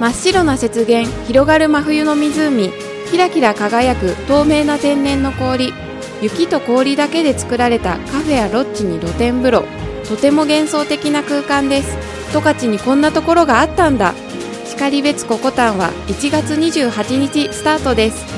真っ白な雪原広がる真冬の湖キラキラ輝く透明な天然の氷雪と氷だけで作られたカフェやロッジに露天風呂とても幻想的な空間です。十勝にこんなところがあったんだ。然別ココタンは1月28日スタートです。